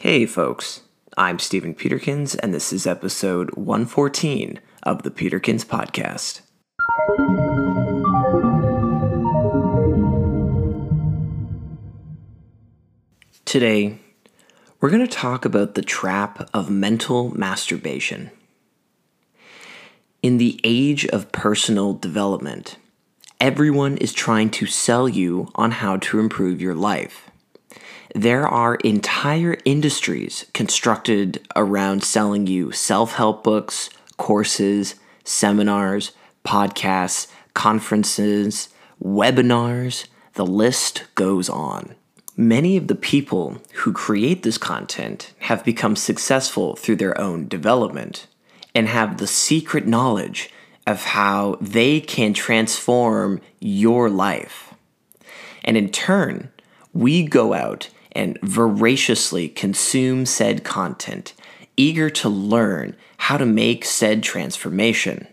Hey, folks. I'm Stephen Peterkins, and this is episode 114 of the Peterkins Podcast. Today, we're going to talk about the trap of mental masturbation. In the age of personal development, everyone is trying to sell you on how to improve your life. There are entire industries constructed around selling you self help books, courses, seminars, podcasts, conferences, webinars. The list goes on. Many of the people who create this content have become successful through their own development and have the secret knowledge of how they can transform your life. And in turn, we go out and voraciously consume said content, eager to learn how to make said transformation.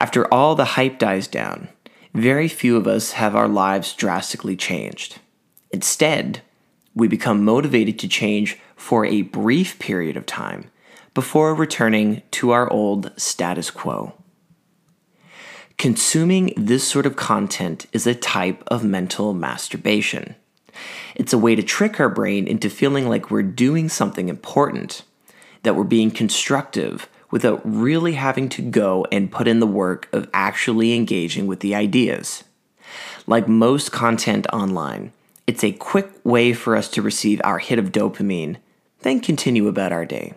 After all the hype dies down, very few of us have our lives drastically changed. Instead, we become motivated to change for a brief period of time before returning to our old status quo. Consuming this sort of content is a type of mental masturbation. It's a way to trick our brain into feeling like we're doing something important, that we're being constructive without really having to go and put in the work of actually engaging with the ideas. Like most content online, it's a quick way for us to receive our hit of dopamine, then continue about our day.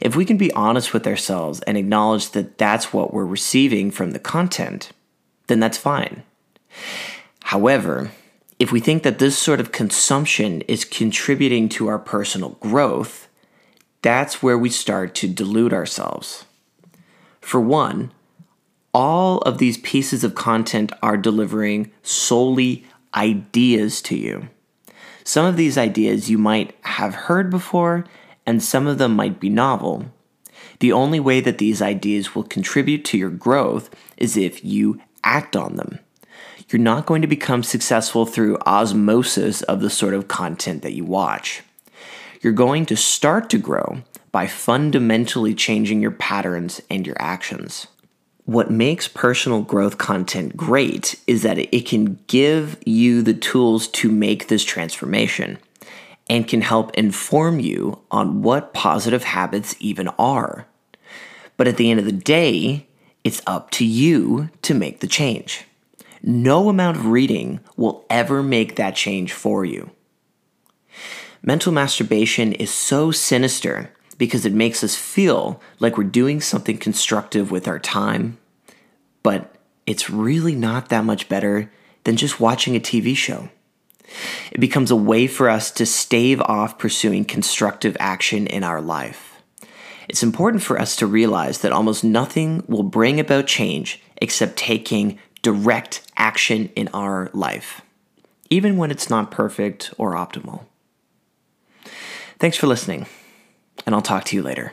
If we can be honest with ourselves and acknowledge that that's what we're receiving from the content, then that's fine. However, if we think that this sort of consumption is contributing to our personal growth, that's where we start to delude ourselves. For one, all of these pieces of content are delivering solely ideas to you. Some of these ideas you might have heard before, and some of them might be novel. The only way that these ideas will contribute to your growth is if you act on them. You're not going to become successful through osmosis of the sort of content that you watch. You're going to start to grow by fundamentally changing your patterns and your actions. What makes personal growth content great is that it can give you the tools to make this transformation and can help inform you on what positive habits even are. But at the end of the day, it's up to you to make the change. No amount of reading will ever make that change for you. Mental masturbation is so sinister because it makes us feel like we're doing something constructive with our time, but it's really not that much better than just watching a TV show. It becomes a way for us to stave off pursuing constructive action in our life. It's important for us to realize that almost nothing will bring about change except taking direct action in our life, even when it's not perfect or optimal. Thanks for listening and I'll talk to you later.